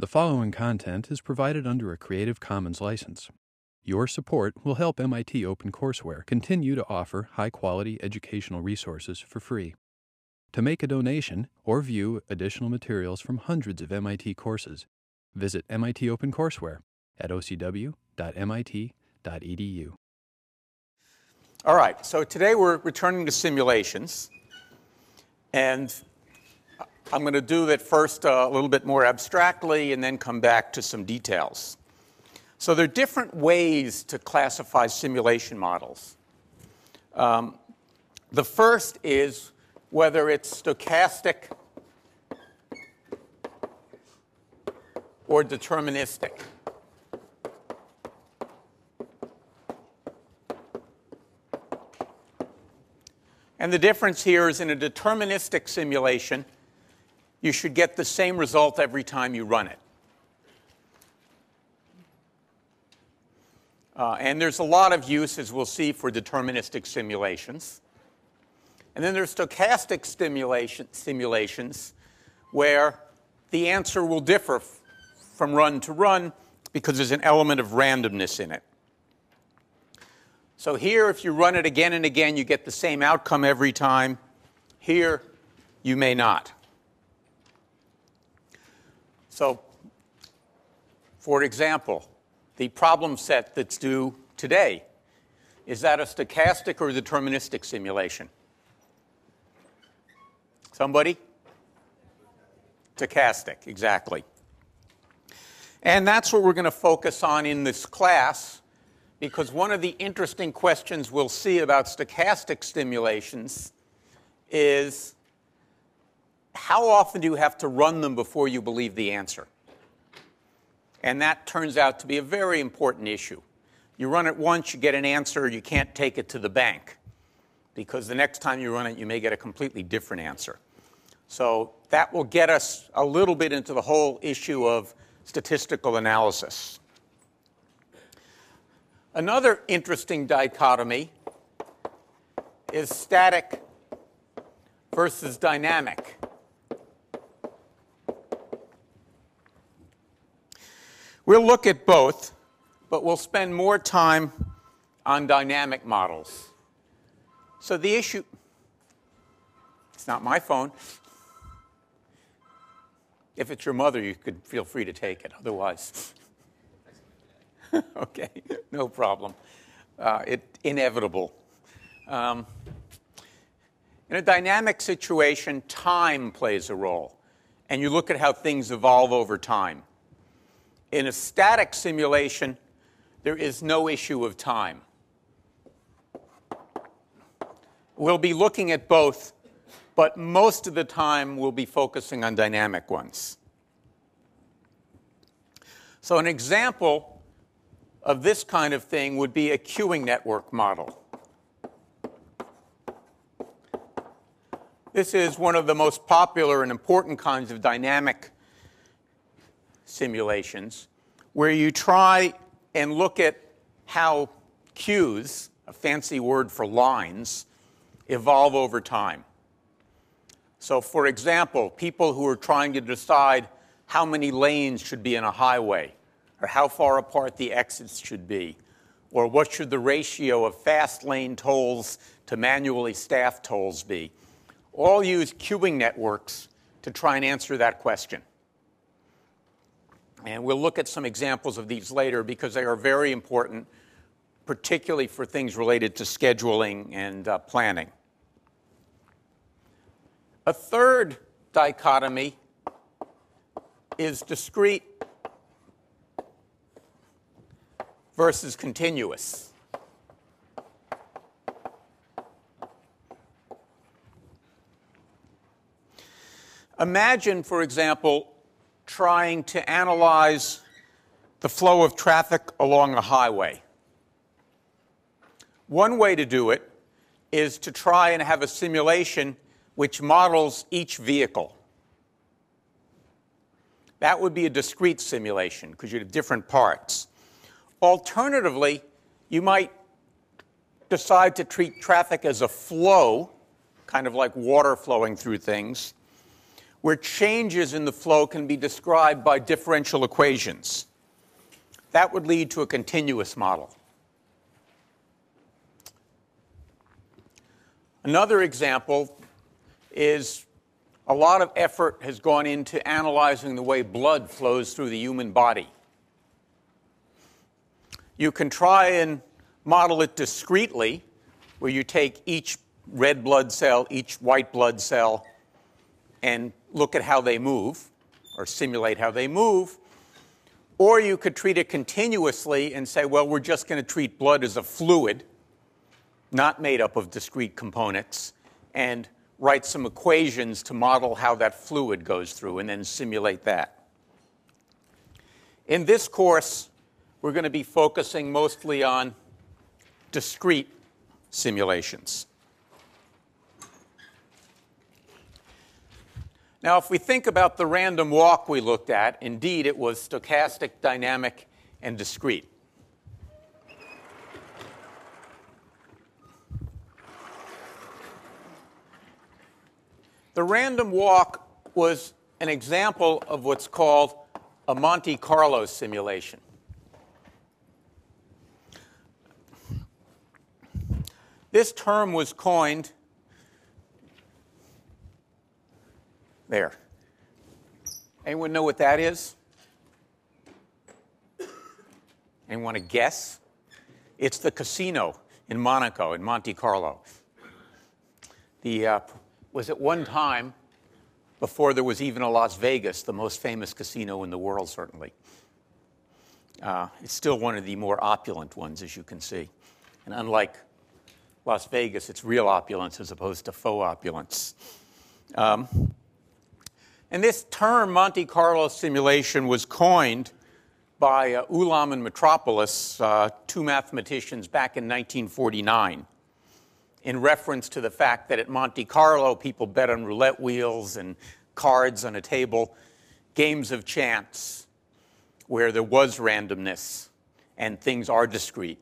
The following content is provided under a Creative Commons license. Your support will help MIT OpenCourseware continue to offer high quality educational resources for free. To make a donation or view additional materials from hundreds of MIT courses, visit MIT OpenCourseware at ocw.mit.edu. All right, so today we're returning to simulations. And I'm going to do that first uh, a little bit more abstractly and then come back to some details. So there are different ways to classify simulation models. Um, the first is whether it's stochastic or deterministic. And the difference here is in a deterministic simulation, you should get the same result every time you run it. Uh, and there's a lot of use, as we'll see, for deterministic simulations. And then there's stochastic simulations where the answer will differ f- from run to run because there's an element of randomness in it. So here, if you run it again and again, you get the same outcome every time. Here, you may not. So, for example, the problem set that's due today, is that a stochastic or deterministic simulation? Somebody? Stochastic, exactly. And that's what we're going to focus on in this class because one of the interesting questions we'll see about stochastic simulations is how often do you have to run them before you believe the answer? And that turns out to be a very important issue. You run it once, you get an answer, you can't take it to the bank because the next time you run it, you may get a completely different answer. So that will get us a little bit into the whole issue of statistical analysis. Another interesting dichotomy is static versus dynamic. We'll look at both, but we'll spend more time on dynamic models. So the issue, it's not my phone. If it's your mother, you could feel free to take it. Otherwise, okay, no problem. Uh, it inevitable. Um, in a dynamic situation, time plays a role, and you look at how things evolve over time. In a static simulation, there is no issue of time. We'll be looking at both, but most of the time we'll be focusing on dynamic ones. So, an example of this kind of thing would be a queuing network model. This is one of the most popular and important kinds of dynamic simulations where you try and look at how queues, a fancy word for lines, evolve over time. So, for example, people who are trying to decide how many lanes should be in a highway, or how far apart the exits should be, or what should the ratio of fast lane tolls to manually staffed tolls be, all use queuing networks to try and answer that question. And we'll look at some examples of these later because they are very important, particularly for things related to scheduling and uh, planning. A third dichotomy is discrete versus continuous. Imagine, for example, trying to analyze the flow of traffic along a highway. One way to do it is to try and have a simulation which models each vehicle. That would be a discrete simulation because you have different parts. Alternatively, you might decide to treat traffic as a flow, kind of like water flowing through things, where changes in the flow can be described by differential equations. That would lead to a continuous model. Another example is a lot of effort has gone into analyzing the way blood flows through the human body. You can try and model it discretely, where you take each red blood cell, each white blood cell, and look at how they move, or simulate how they move. Or you could treat it continuously and say, well, we're just going to treat blood as a fluid, not made up of discrete components, and write some equations to model how that fluid goes through and then simulate that. In this course, we're going to be focusing mostly on discrete simulations. Now, if we think about the random walk we looked at, indeed it was stochastic, dynamic, and discrete. The random walk was an example of what's called a Monte Carlo simulation. This term was coined there. Anyone know what that is? Anyone want to guess? It's the casino in Monaco, in Monte Carlo. The uh, was at one time, before there was even a Las Vegas, the most famous casino in the world, certainly. Uh, it's still one of the more opulent ones, as you can see. And unlike Las Vegas, it's real opulence as opposed to faux opulence. Um, and this term, Monte Carlo simulation, was coined by uh, Ulam and Metropolis, uh, two mathematicians, back in 1949 in reference to the fact that at Monte Carlo, people bet on roulette wheels and cards on a table, games of chance, where there was randomness and things are discrete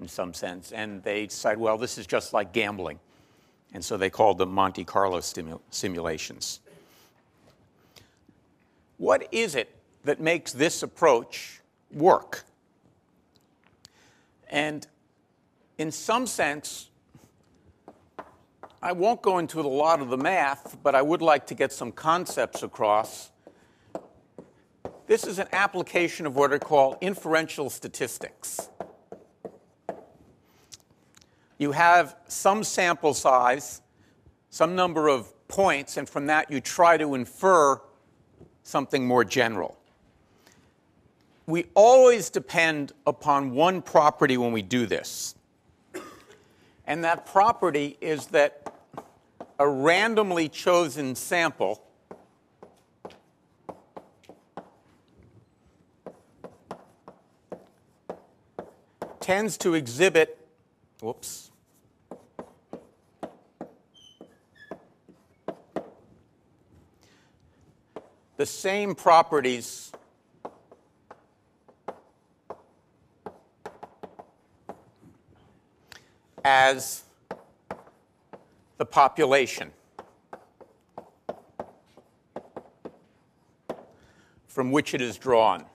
in some sense. And they said, well, this is just like gambling. And so they called them Monte Carlo stimu- simulations. What is it that makes this approach work? And in some sense, I won't go into a lot of the math, but I would like to get some concepts across. This is an application of what are called inferential statistics. You have some sample size, some number of points, and from that you try to infer something more general. We always depend upon one property when we do this. And that property is that a randomly chosen sample tends to exhibit, whoops, the same properties as the population from which it is drawn.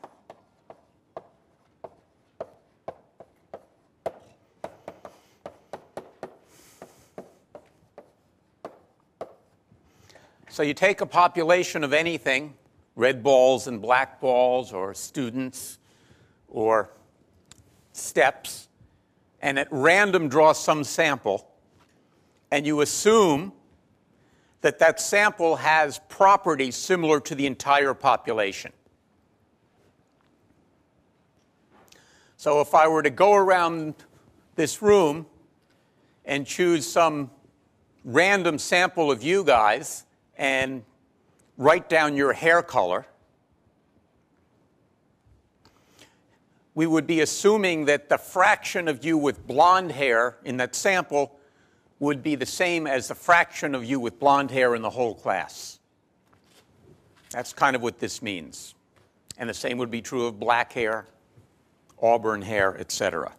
So you take a population of anything, red balls and black balls, or students, or steps, and at random draw some sample, and you assume that that sample has properties similar to the entire population. So if I were to go around this room and choose some random sample of you guys and write down your hair color, we would be assuming that the fraction of you with blonde hair in that sample would be the same as the fraction of you with blonde hair in the whole class. That's kind of what this means. And the same would be true of black hair, auburn hair, etc.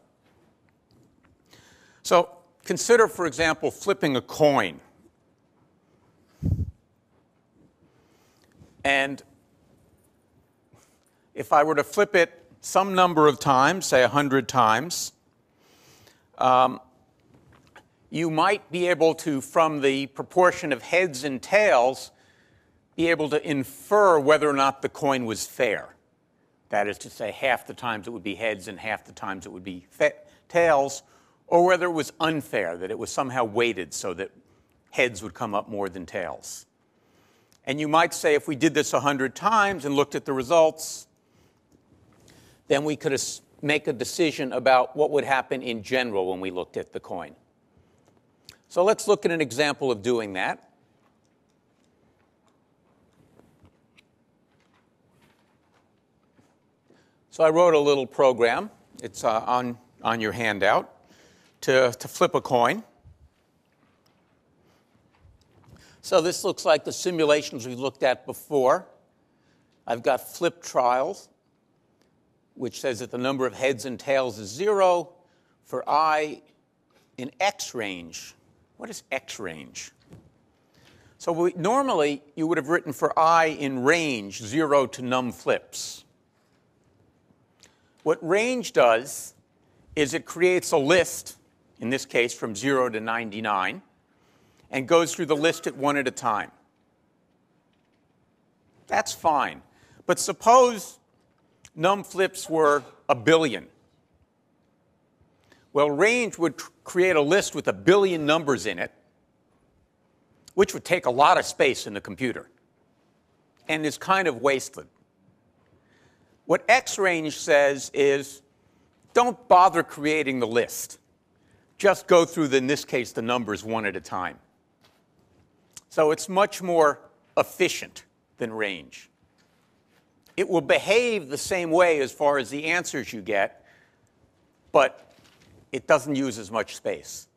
So consider, for example, flipping a coin. And if I were to flip it some number of times, say 100 times, um, you might be able to, from the proportion of heads and tails, be able to infer whether or not the coin was fair. That is to say, half the times it would be heads and half the times it would be tails, or whether it was unfair, that it was somehow weighted so that heads would come up more than tails. And you might say if we did this 100 times and looked at the results, then we could make a decision about what would happen in general when we looked at the coin. So let's look at an example of doing that. So I wrote a little program. It's uh, on, on your handout to, to flip a coin. So this looks like the simulations we looked at before. I've got flip trials, which says that the number of heads and tails is zero for i in x range. What is x range? So we, normally you would have written for i in range, zero to num flips. What range does is it creates a list, in this case from 0 to 99, and goes through the list at one at a time. That's fine. But suppose num flips were a billion. Well, range would create a list with a billion numbers in it, which would take a lot of space in the computer and is kind of wasted. What X range says is don't bother creating the list. Just go through, the, in this case, the numbers one at a time. So it's much more efficient than range. It will behave the same way as far as the answers you get, but it doesn't use as much space.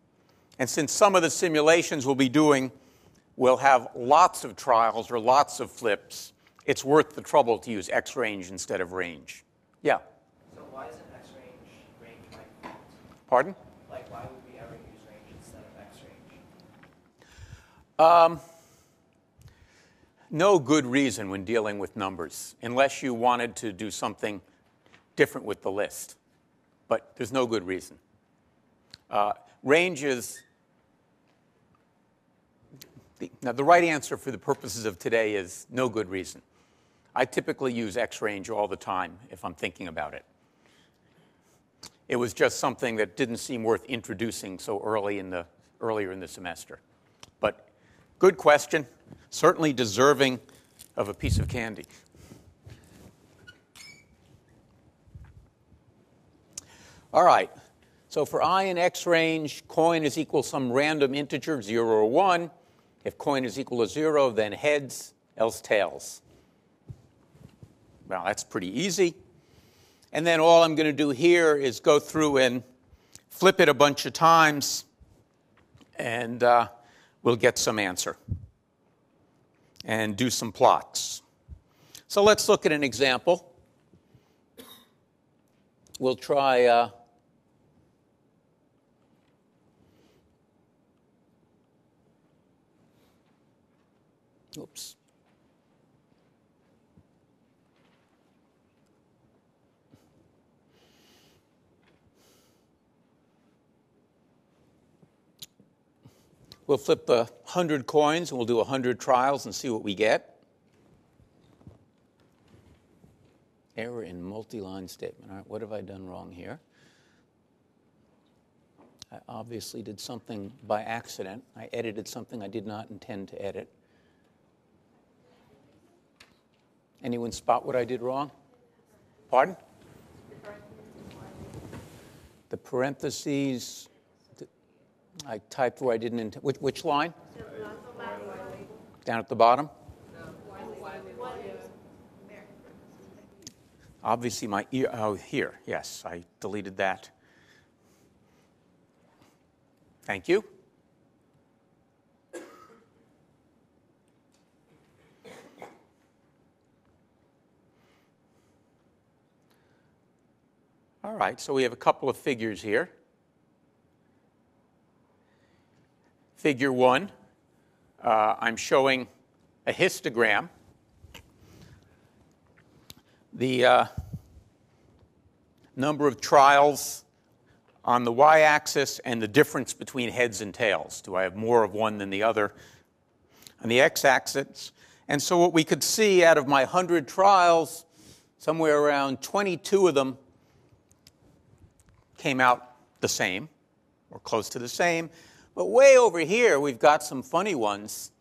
And since some of the simulations we'll be doing will have lots of trials or lots of flips, it's worth the trouble to use X range instead of range. Yeah? So why isn't X range range by default? Pardon? Like, why would we ever use range instead of X range? Um, no good reason when dealing with numbers, unless you wanted to do something different with the list. But there's no good reason. Uh, range is the, now, the right answer for the purposes of today is no good reason. I typically use X range all the time if I'm thinking about it. It was just something that didn't seem worth introducing so early in the, earlier in the semester. But good question, certainly deserving of a piece of candy. All right, so for i in x range, coin is equal some random integer, 0 or 1. If coin is equal to 0, then heads, else tails. Well, that's pretty easy. And then all I'm going to do here is go through and flip it a bunch of times, and uh, we'll get some answer and do some plots. So let's look at an example. We'll try. Uh, oops. We'll flip the 100 coins and we'll do a 100 trials and see what we get. Error in multi-line statement. All right, what have I done wrong here? I obviously did something by accident. I edited something I did not intend to edit. Anyone spot what I did wrong? Pardon? The parentheses I typed where I didn't intend. Which, which line? Down at the bottom? Obviously, my ear. Oh, here. Yes, I deleted that. Thank you. All right, so we have a couple of figures here. Figure one, uh, I'm showing a histogram the uh, number of trials on the y axis and the difference between heads and tails. Do I have more of one than the other? On the x axis. And so, what we could see out of my 100 trials, somewhere around 22 of them came out the same or close to the same. But way over here, we've got some funny ones.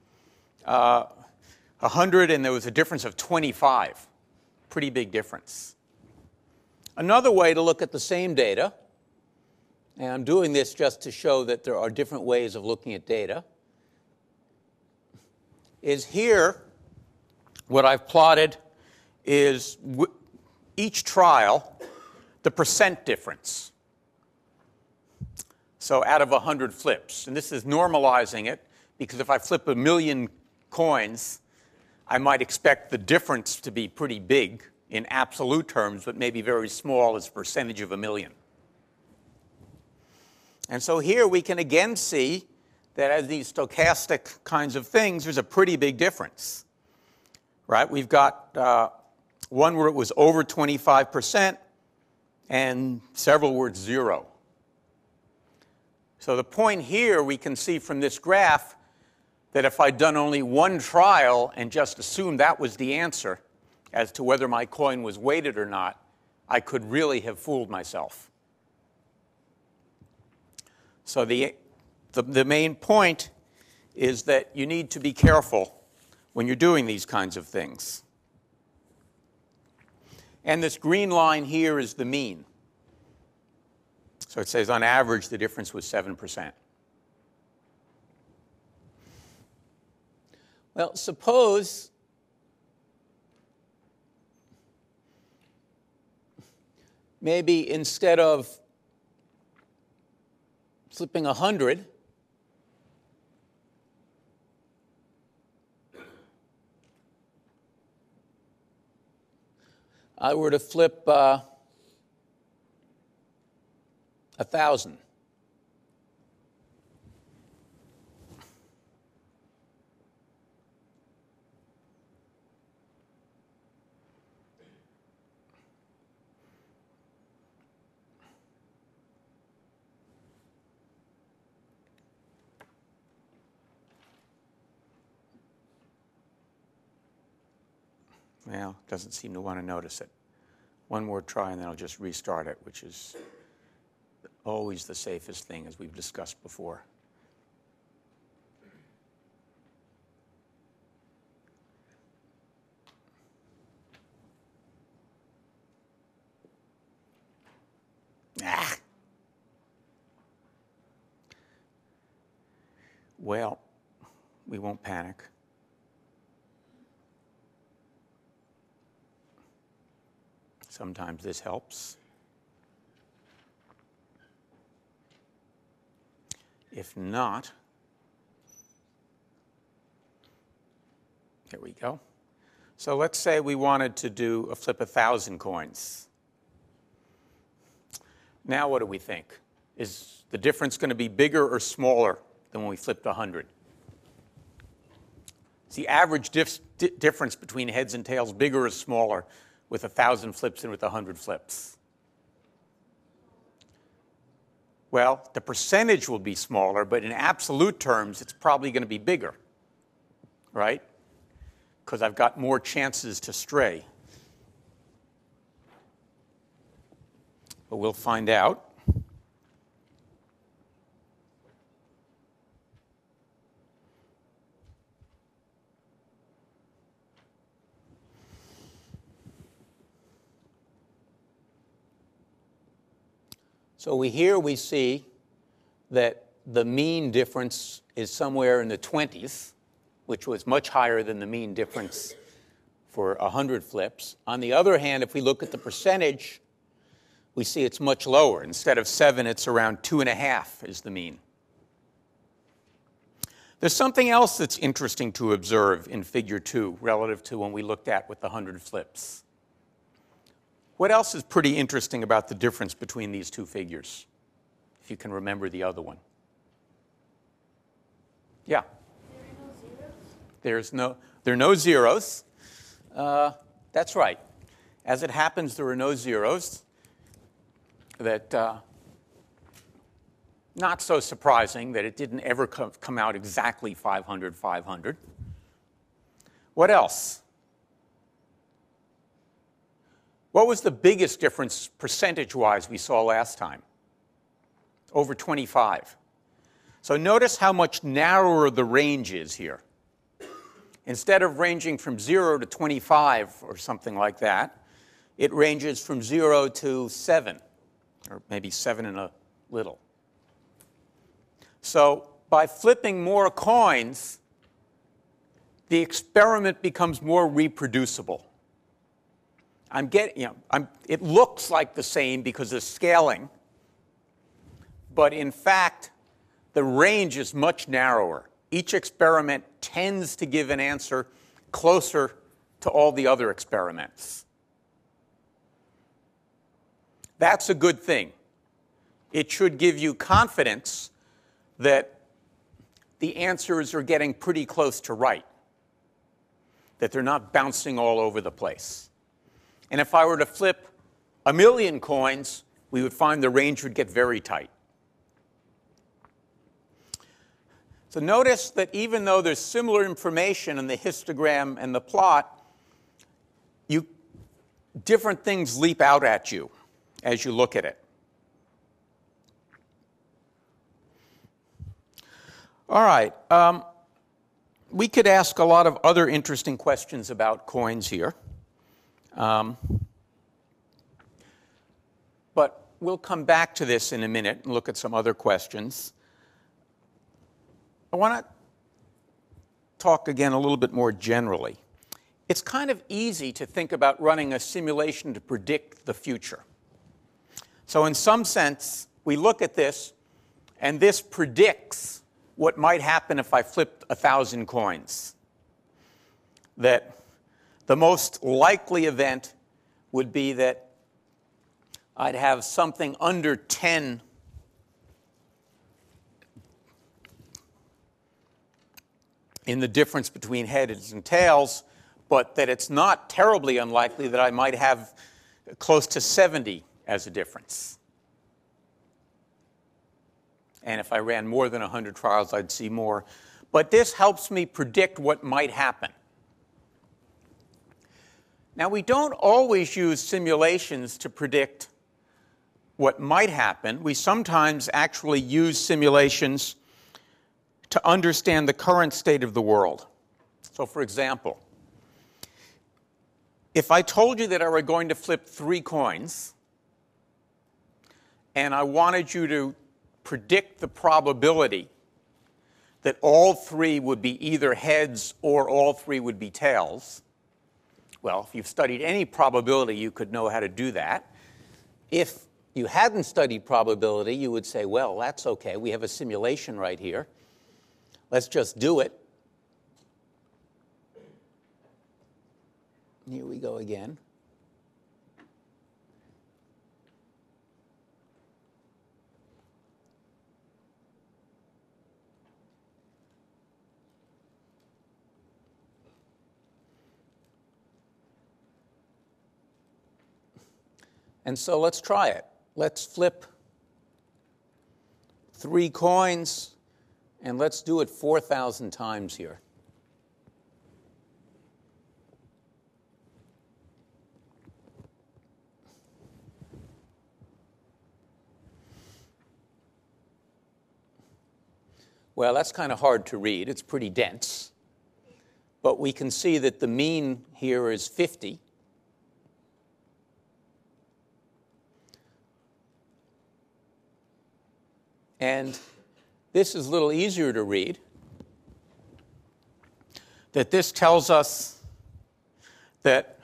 Uh, 100, and there was a difference of 25. Pretty big difference. Another way to look at the same data, and I'm doing this just to show that there are different ways of looking at data, is here what I've plotted is each trial, the percent difference. So out of 100 flips, and this is normalizing it because if I flip a million coins, I might expect the difference to be pretty big in absolute terms, but maybe very small as a percentage of a million. And so here we can again see that as these stochastic kinds of things, there's a pretty big difference. Right? We've got uh, one where it was over 25%, and several where it's zero. So the point here we can see from this graph that if I'd done only one trial and just assumed that was the answer as to whether my coin was weighted or not, I could really have fooled myself. So the, the, the main point is that you need to be careful when you're doing these kinds of things. And this green line here is the mean. So it says on average the difference was 7%. Well, suppose maybe instead of flipping 100, I were to flip uh, a thousand. Well, doesn't seem to want to notice it. One more try and then I'll just restart it, which is always the safest thing, as we've discussed before. Ah. Well, we won't panic. Sometimes this helps. If not, here we go. So let's say we wanted to do a flip a thousand coins. Now, what do we think? Is the difference going to be bigger or smaller than when we flipped 100? Is the average dif- difference between heads and tails bigger or smaller with a thousand flips than with a hundred flips? Well, the percentage will be smaller, but in absolute terms, it's probably going to be bigger, right? Because I've got more chances to stray. But we'll find out. So we, here we see that the mean difference is somewhere in the 20s, which was much higher than the mean difference for 100 flips. On the other hand, if we look at the percentage, we see it's much lower. Instead of 7, it's around 2.5 is the mean. There's something else that's interesting to observe in figure 2 relative to when we looked at with the 100 flips. What else is pretty interesting about the difference between these two figures? If you can remember the other one. Yeah. There are no zeros? There's no, there are no zeros. Uh, that's right. As it happens, there are no zeros. That uh, not so surprising that it didn't ever come out exactly 500, 500. What else? What was the biggest difference percentage wise we saw last time? Over 25. So notice how much narrower the range is here. Instead of ranging from 0 to 25 or something like that, it ranges from 0 to 7, or maybe 7 and a little. So by flipping more coins, the experiment becomes more reproducible. I'm getting, you know, I'm, it looks like the same because of scaling, but in fact, the range is much narrower. Each experiment tends to give an answer closer to all the other experiments. That's a good thing. It should give you confidence that the answers are getting pretty close to right, that they're not bouncing all over the place. And if I were to flip a million coins, we would find the range would get very tight. So notice that even though there's similar information in the histogram and the plot, you, different things leap out at you as you look at it. All right. Um, we could ask a lot of other interesting questions about coins here. Um, but we'll come back to this in a minute and look at some other questions. I want to talk again a little bit more generally. It's kind of easy to think about running a simulation to predict the future. So, in some sense, we look at this, and this predicts what might happen if I flipped a thousand coins. That the most likely event would be that I'd have something under 10 in the difference between heads and tails, but that it's not terribly unlikely that I might have close to 70 as a difference. And if I ran more than 100 trials, I'd see more. But this helps me predict what might happen. Now, we don't always use simulations to predict what might happen. We sometimes actually use simulations to understand the current state of the world. So, for example, if I told you that I were going to flip three coins, and I wanted you to predict the probability that all three would be either heads or all three would be tails. Well, if you've studied any probability, you could know how to do that. If you hadn't studied probability, you would say, well, that's okay. We have a simulation right here. Let's just do it. Here we go again. And so let's try it. Let's flip three coins, and let's do it 4,000 times here. Well, that's kind of hard to read. It's pretty dense. But we can see that the mean here is 50. And this is a little easier to read. That this tells us that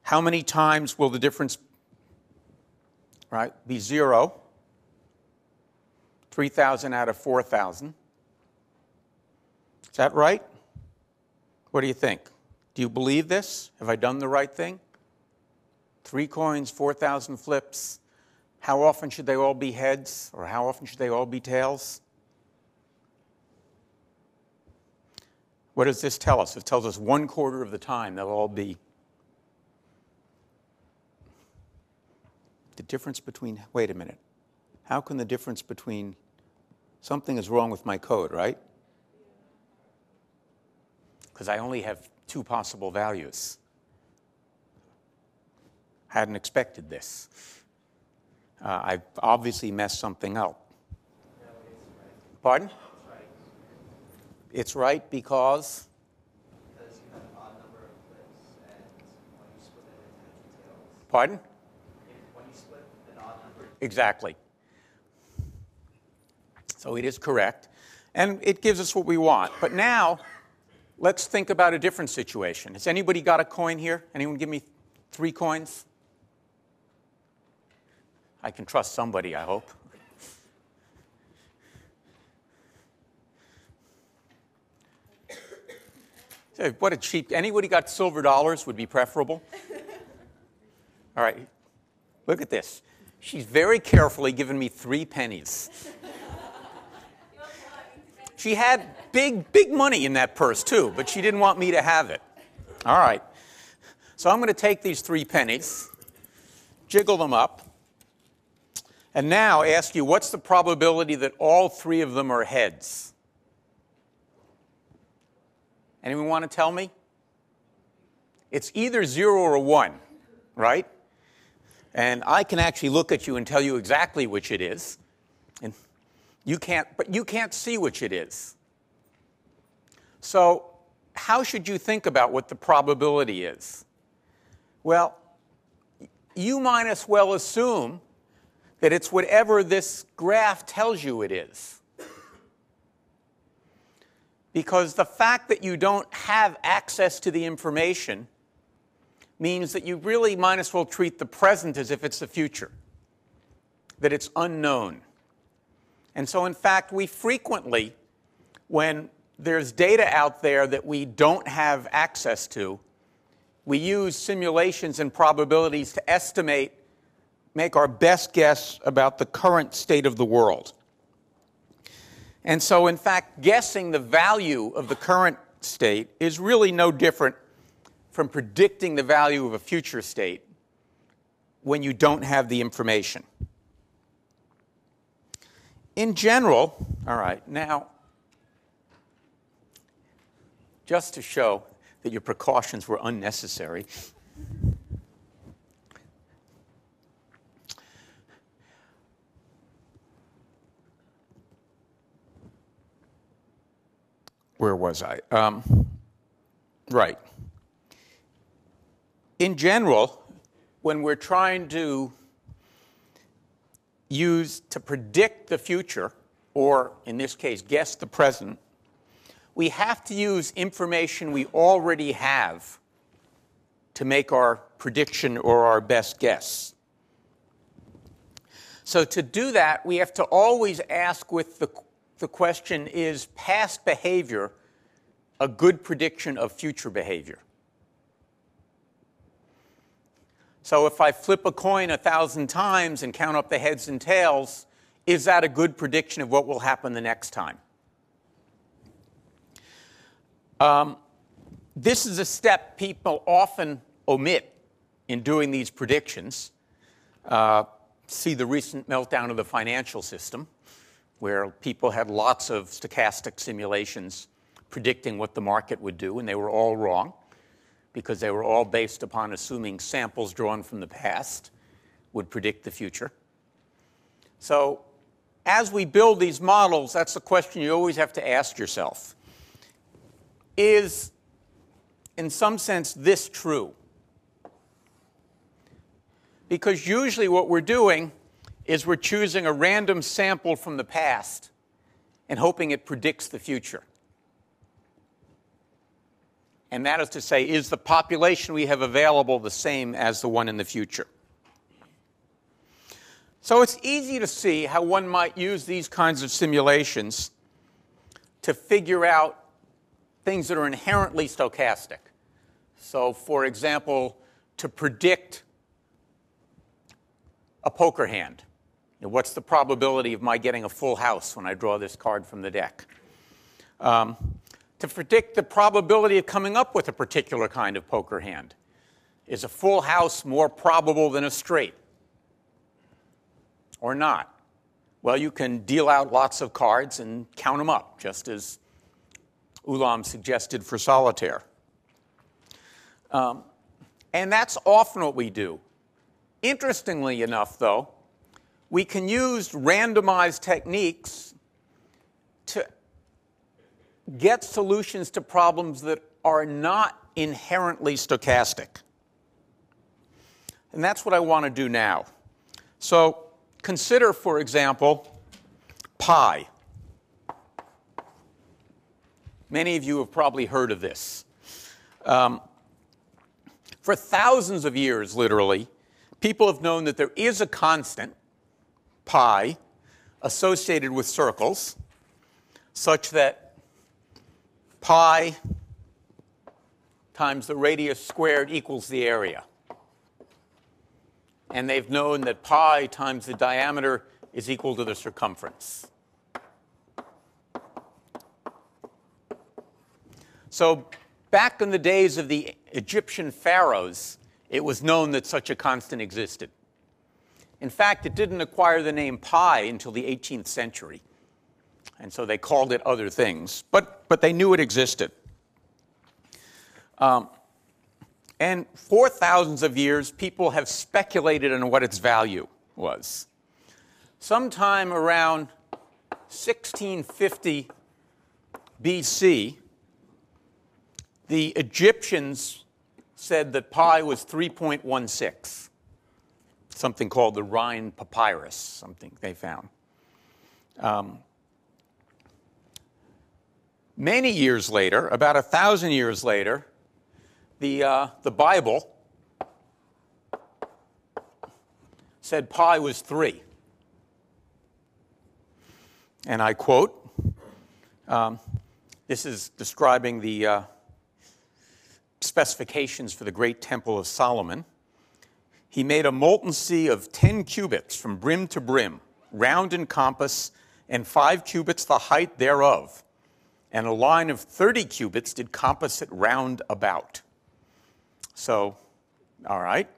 how many times will the difference right be zero? 3000 out of 4000 is that right? What do you think? Do you believe this? Have i done the right thing? Three coins 4000 flips how often should they all be heads, or how often should they all be tails? What does this tell us? It tells us one quarter of the time they'll all be The difference between, wait a minute. How can the difference between something is wrong with my code, right? Because I only have two possible values. I hadn't expected this. Uh, I've obviously messed something up. Pardon? It's right. Because Pardon? Exactly. So it is correct. And it gives us what we want. But now, let's think about a different situation. Has anybody got a coin here? Anyone give me three coins? I can trust somebody, I hope. What a cheap. Anybody got silver dollars would be preferable. All right. Look at this. She's very carefully given me three pennies. She had big, big money in that purse too, but she didn't want me to have it. All right. So I'm going to take these three pennies, jiggle them up, and now ask you what's the probability that all three of them are heads? Anyone want to tell me? It's either zero or one, right? And I can actually look at you and tell you exactly which it is. And you can't, but you can't see which it is. So, how should you think about what the probability is? Well, you might as well assume that it's whatever this graph tells you it is. Because the fact that you don't have access to the information means that you really might as well treat the present as if it's the future, that it's unknown. And so, in fact, we frequently, when there's data out there that we don't have access to, we use simulations and probabilities to estimate, make our best guess about the current state of the world. And so, in fact, guessing the value of the current state is really no different from predicting the value of a future state when you don't have the information. In general, all right, now, just to show that your precautions were unnecessary, where was I? Um, right. In general, when we're trying to use to predict the future, or in this case, guess the present, we have to use information we already have to make our prediction or our best guess. So, to do that, we have to always ask with the, the question is past behavior a good prediction of future behavior? So if I flip a coin a thousand times and count up the heads and tails, is that a good prediction of what will happen the next time? Um, this is a step people often omit in doing these predictions. Uh, see the recent meltdown of the financial system, where people had lots of stochastic simulations predicting what the market would do, and they were all wrong because they were all based upon assuming samples drawn from the past would predict the future. So, as we build these models, that's the question you always have to ask yourself. Is, in some sense, this true? Because usually what we're doing is we're choosing a random sample from the past and hoping it predicts the future. And that is to say, is the population we have available the same as the one in the future? So it's easy to see how one might use these kinds of simulations to figure out things that are inherently stochastic. So, for example, to predict a poker hand. Know, what's the probability of my getting a full house when I draw this card from the deck? Um, to predict the probability of coming up with a particular kind of poker hand. Is a full house more probable than a straight? or not? Well, you can deal out lots of cards and count them up, just as Ulam suggested for solitaire. Um, and that's often what we do. Interestingly enough, though, we can use randomized techniques to get solutions to problems that are not inherently stochastic. And that's what I want to do now. So consider, for example, pi. Many of you have probably heard of this. Um, for thousands of years, literally, people have known that there is a constant, pi, associated with circles, such that pi times the radius squared equals the area. And they've known that pi times the diameter is equal to the circumference. So, back in the days of the Egyptian pharaohs, it was known that such a constant existed. In fact, it didn't acquire the name pi until the 18th century. And so they called it other things, but, but they knew it existed. Um, and for thousands of years, people have speculated on what its value was. Sometime around 1650 BC, the Egyptians said that pi was 3.16, something called the Rhind papyrus, something they found. Um, many years later, about a thousand years later, the, uh, the Bible said pi was three. And I quote um, this is describing the uh, specifications for the great temple of Solomon. He made a molten sea of 10 cubits from brim to brim, round in compass, and five cubits the height thereof. And a line of 30 cubits did compass it round about. So, all right.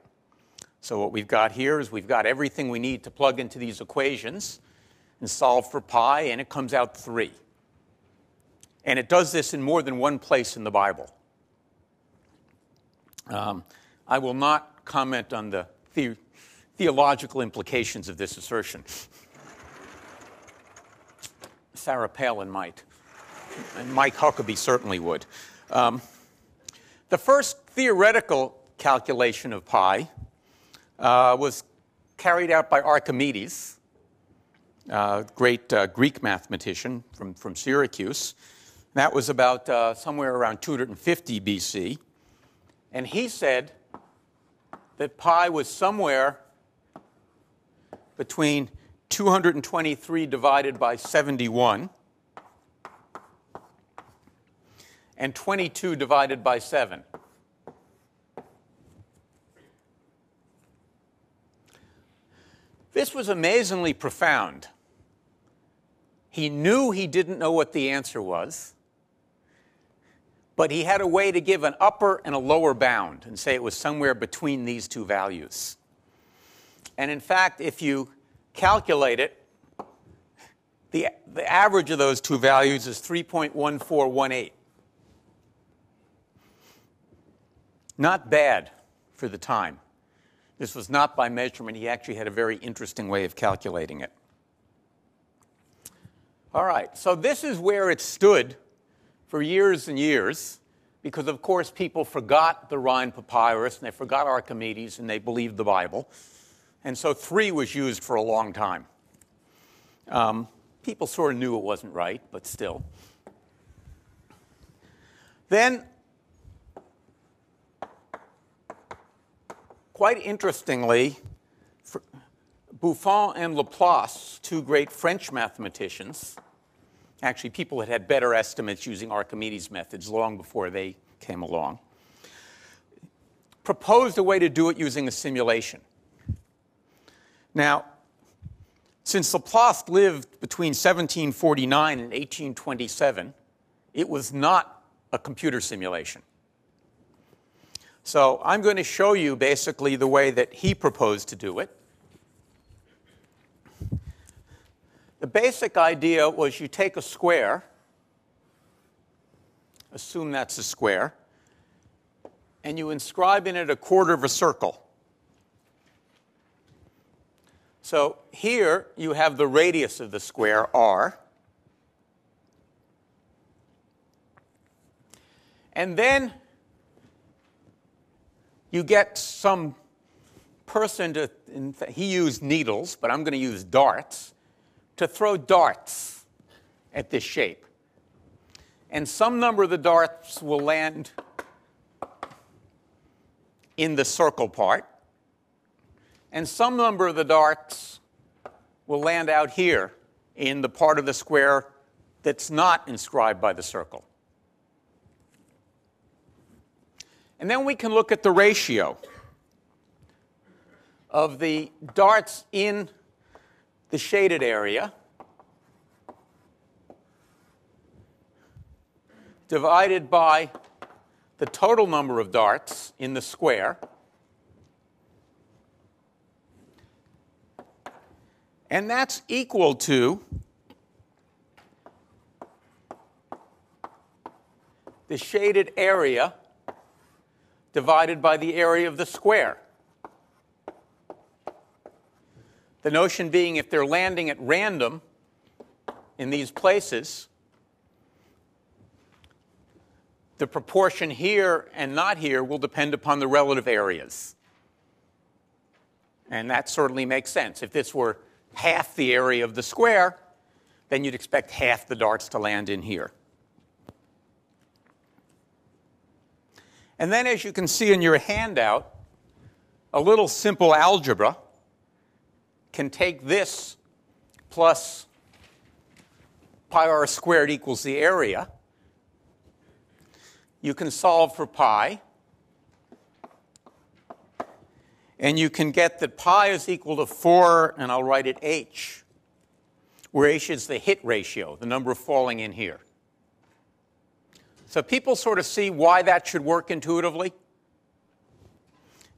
So what we've got here is we've got everything we need to plug into these equations and solve for pi, and it comes out 3. And it does this in more than one place in the Bible. Um, I will not comment on the, the theological implications of this assertion. Sarah Palin might, and Mike Huckabee certainly would. Um, the first theoretical calculation of pi uh, was carried out by Archimedes, uh, great uh, Greek mathematician from, from Syracuse. That was about uh, somewhere around 250 BC. And he said that pi was somewhere between 223 divided by 71 and 22 divided by 7. This was amazingly profound. He knew he didn't know what the answer was, but he had a way to give an upper and a lower bound and say it was somewhere between these two values. And in fact, if you calculate it, the, the average of those two values is 3.1418. Not bad for the time. This was not by measurement. He actually had a very interesting way of calculating it. All right, so this is where it stood for years and years, because of course people forgot the Rhind papyrus and they forgot Archimedes and they believed the Bible. And so three was used for a long time. Um, people sort of knew it wasn't right, but still. Then Quite interestingly, Buffon and Laplace, two great French mathematicians, actually, people had had better estimates using Archimedes' methods long before they came along, proposed a way to do it using a simulation. Now, since Laplace lived between 1749 and 1827, it was not a computer simulation. So I'm going to show you basically the way that he proposed to do it. The basic idea was you take a square, assume that's a square, and you inscribe in it a quarter of a circle. So here you have the radius of the square, r. And then you get some person to, he used needles, but I'm going to use darts, to throw darts at this shape. And some number of the darts will land in the circle part, and some number of the darts will land out here in the part of the square that's not inscribed by the circle. And then we can look at the ratio of the darts in the shaded area divided by the total number of darts in the square. And that's equal to the shaded area divided by the area of the square. The notion being if they're landing at random in these places, the proportion here and not here will depend upon the relative areas. And that certainly makes sense. If this were half the area of the square, then you'd expect half the darts to land in here. And then, as you can see in your handout, a little simple algebra can take this plus pi r squared equals the area. You can solve for pi. And you can get that pi is equal to 4, and I'll write it h, where h is the hit ratio, the number falling in here. So people sort of see why that should work intuitively,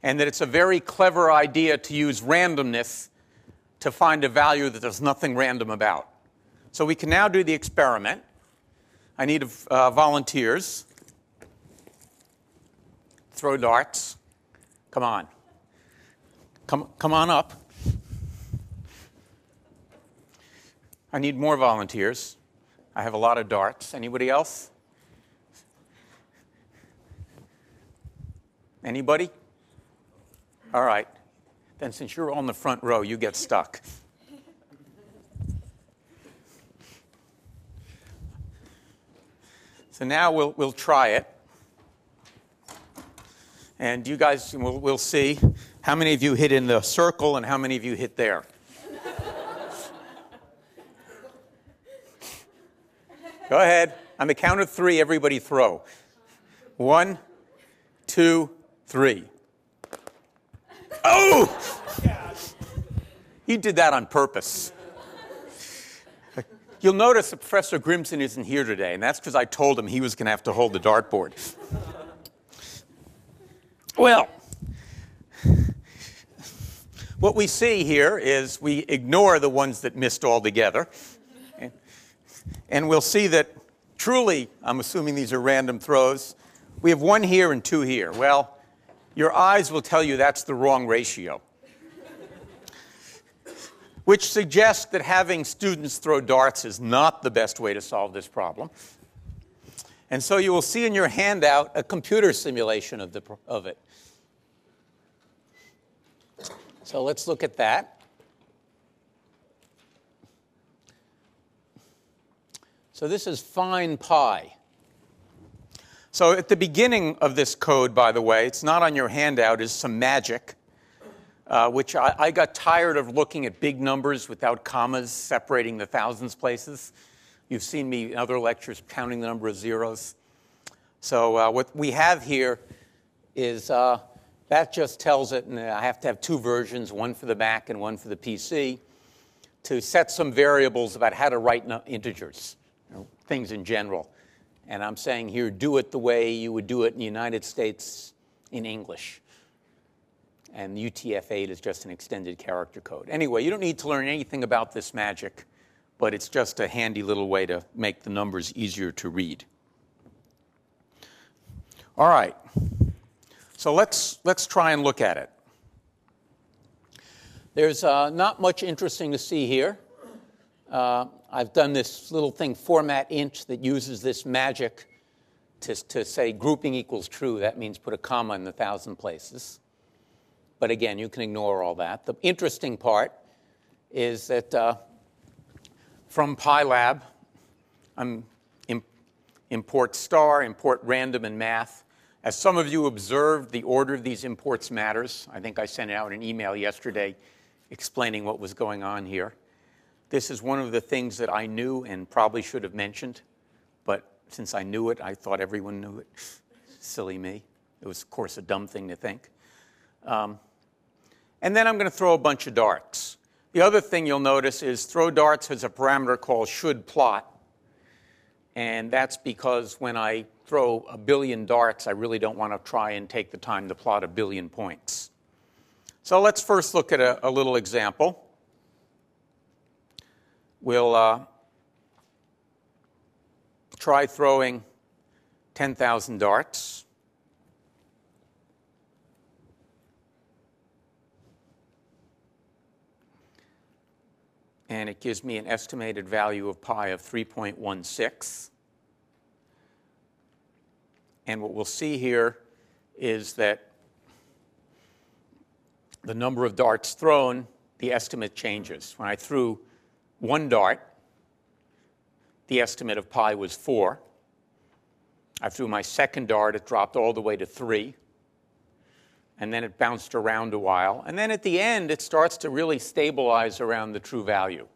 and that it's a very clever idea to use randomness to find a value that there's nothing random about. So we can now do the experiment. I need uh, volunteers. Throw darts. Come on. Come, come on up. I need more volunteers. I have a lot of darts. Anybody else? Anybody? All right. Then, since you're on the front row, you get stuck. So now we'll, we'll try it. And you guys, we'll, we'll see how many of you hit in the circle and how many of you hit there. Go ahead. On the count of three, everybody throw. One, two, three. Oh! He did that on purpose. You'll notice that Professor Grimson isn't here today, and that's because I told him he was going to have to hold the dartboard. Well, what we see here is we ignore the ones that missed altogether. And, and we'll see that truly, I'm assuming these are random throws, we have one here and two here. Well, your eyes will tell you that's the wrong ratio. Which suggests that having students throw darts is not the best way to solve this problem. And so you will see in your handout a computer simulation of, the, of it. So let's look at that. So this is find pi. So at the beginning of this code, by the way, it's not on your handout, is some magic, uh, which I, I, got tired of looking at big numbers without commas separating the thousands places. You've seen me in other lectures counting the number of zeros. So uh, what we have here is uh, that just tells it, and I have to have two versions, one for the Mac and one for the PC, to set some variables about how to write integers, you know, things in general. And I'm saying here, do it the way you would do it in the United States in English. And UTF 8 is just an extended character code. Anyway, you don't need to learn anything about this magic. but it's just a handy little way to make the numbers easier to read. All right, so let's, let's try and look at it. There's uh, not much interesting to see here. Uh, I've done this little thing, format int, that uses this magic to, to say grouping equals true. That means put a comma in the thousand places. But again, you can ignore all that. The interesting part is that uh, from PyLab, I'm import star, import random, and math. As some of you observed, the order of these imports matters. I think I sent out an email yesterday explaining what was going on here. This is one of the things that I knew and probably should have mentioned, but since I knew it, I thought everyone knew it. Silly me. It was, of course, a dumb thing to think. Um, and then I'm going to throw a bunch of darts. The other thing you'll notice is throw darts has a parameter called should plot. And that's because when I throw a billion darts, I really don't want to try and take the time to plot a billion points. So let's first look at a, a little example. We'll uh, try throwing 10,000 darts. And it gives me an estimated value of pi of 3.16. And what we'll see here is that the number of darts thrown, the estimate changes. When I threw one dart, the estimate of pi was 4. I threw my second dart, it dropped all the way to 3. And then it bounced around a while. And then at the end, it starts to really stabilize around the true value.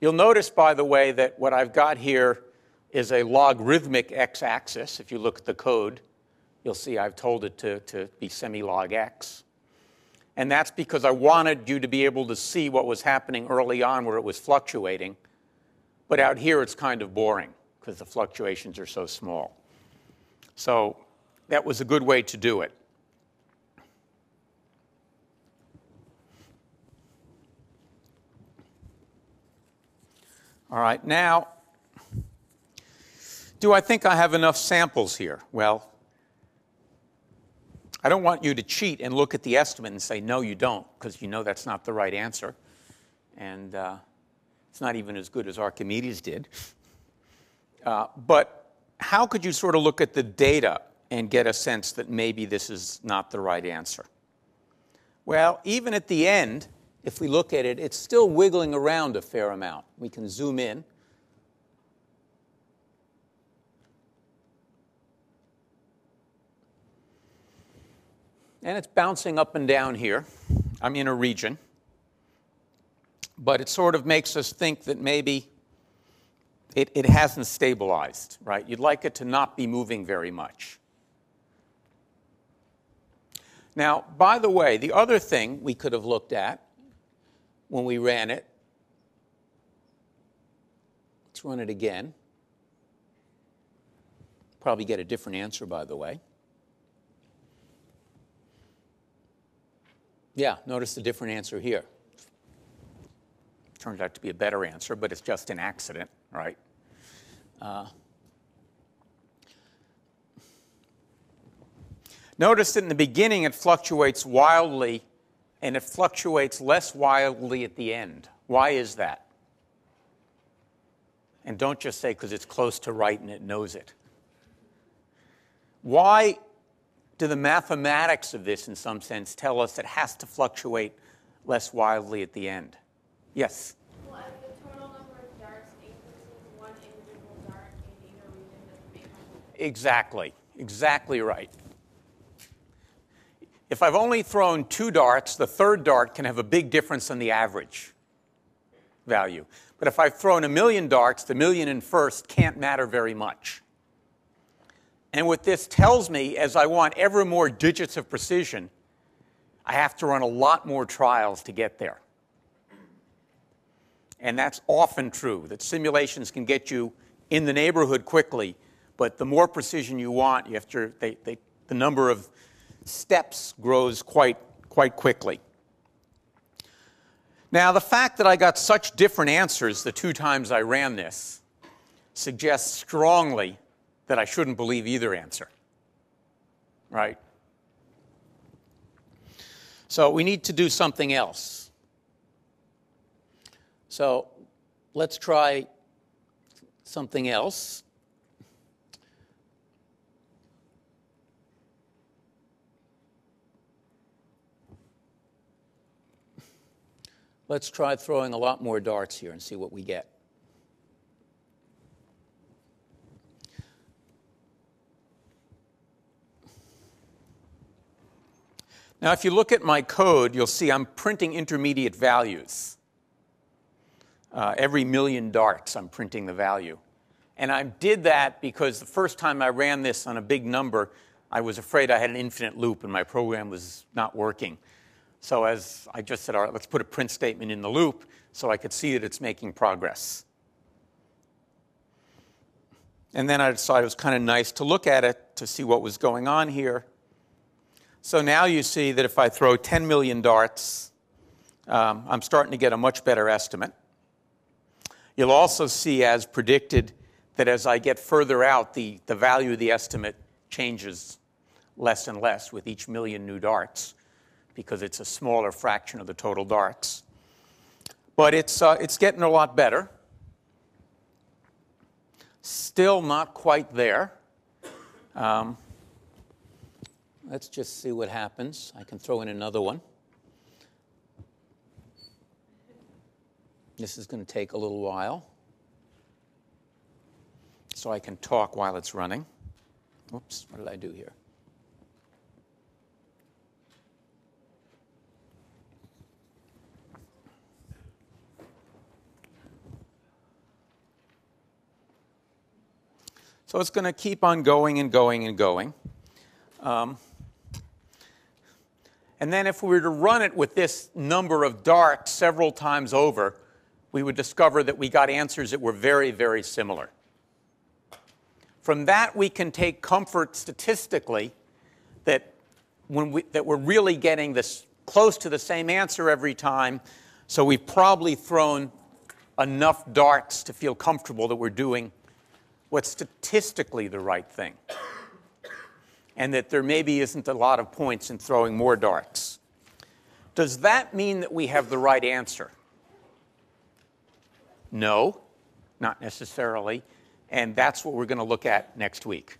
You'll notice, by the way, that what I've got here is a logarithmic x axis. If you look at the code, you'll see I've told it to, to be semi log x. And that's because I wanted you to be able to see what was happening early on where it was fluctuating. But out here, it's kind of boring because the fluctuations are so small. So that was a good way to do it. All right, now, do I think I have enough samples here? Well, I don't want you to cheat and look at the estimate and say, no, you don't, because you know that's not the right answer. And uh, it's not even as good as Archimedes did. Uh, but how could you sort of look at the data and get a sense that maybe this is not the right answer? Well, even at the end, if we look at it, it's still wiggling around a fair amount. We can zoom in and it's bouncing up and down here. I'm in a region. But it sort of makes us think that maybe it, it hasn't stabilized, right? You'd like it to not be moving very much. Now, by the way, the other thing we could have looked at when we ran it, let's run it again. Probably get a different answer, by the way. Yeah, notice the different answer here. Turned out to be a better answer, but it's just an accident, right? Uh, notice that in the beginning it fluctuates wildly and it fluctuates less wildly at the end. Why is that? And don't just say because it's close to right and it knows it. Why do the mathematics of this, in some sense, tell us it has to fluctuate less wildly at the end? Yes? Well, as the total number of darts increases, one individual dart in either region doesn't Exactly. Exactly right. If I've only thrown two darts, the third dart can have a big difference in the average value. But if I've thrown a million darts, the million in first can't matter very much. And what this tells me as I want ever more digits of precision, I have to run a lot more trials to get there. And that's often true, that simulations can get you in the neighborhood quickly, but the more precision you want, you have to, they, they, the number of steps grows quite, quite quickly. Now, the fact that I got such different answers the two times I ran this suggests strongly that I shouldn't believe either answer. Right? So we need to do something else. So let's try something else. Let's try throwing a lot more darts here and see what we get. Now, if you look at my code, you'll see I'm printing intermediate values. Uh, every million darts, I'm printing the value. And I did that because the first time I ran this on a big number, I was afraid I had an infinite loop and my program was not working. So as I just said, all right, let's put a print statement in the loop so I could see that it's making progress. And then I decided it was kind of nice to look at it to see what was going on here. So now you see that if I throw 10 million darts, um, I'm starting to get a much better estimate. You'll also see, as predicted, that as I get further out, the, the value of the estimate changes less and less with each million new darts because it's a smaller fraction of the total darts. But it's, uh, it's getting a lot better. Still not quite there. Um, Let's just see what happens. I can throw in another one. This is going to take a little while. So I can talk while it's running. Oops, what did I do here? So it's going to keep on going and going and going. Um, and then if we were to run it with this number of darts several times over, we would discover that we got answers that were very, very similar. From that, we can take comfort statistically that, when we, that we're really getting this close to the same answer every time. So we've probably thrown enough darts to feel comfortable that we're doing what's statistically the right thing and that there maybe isn't a lot of points in throwing more darts. Does that mean that we have the right answer? No, not necessarily. And that's what we're going to look at next week.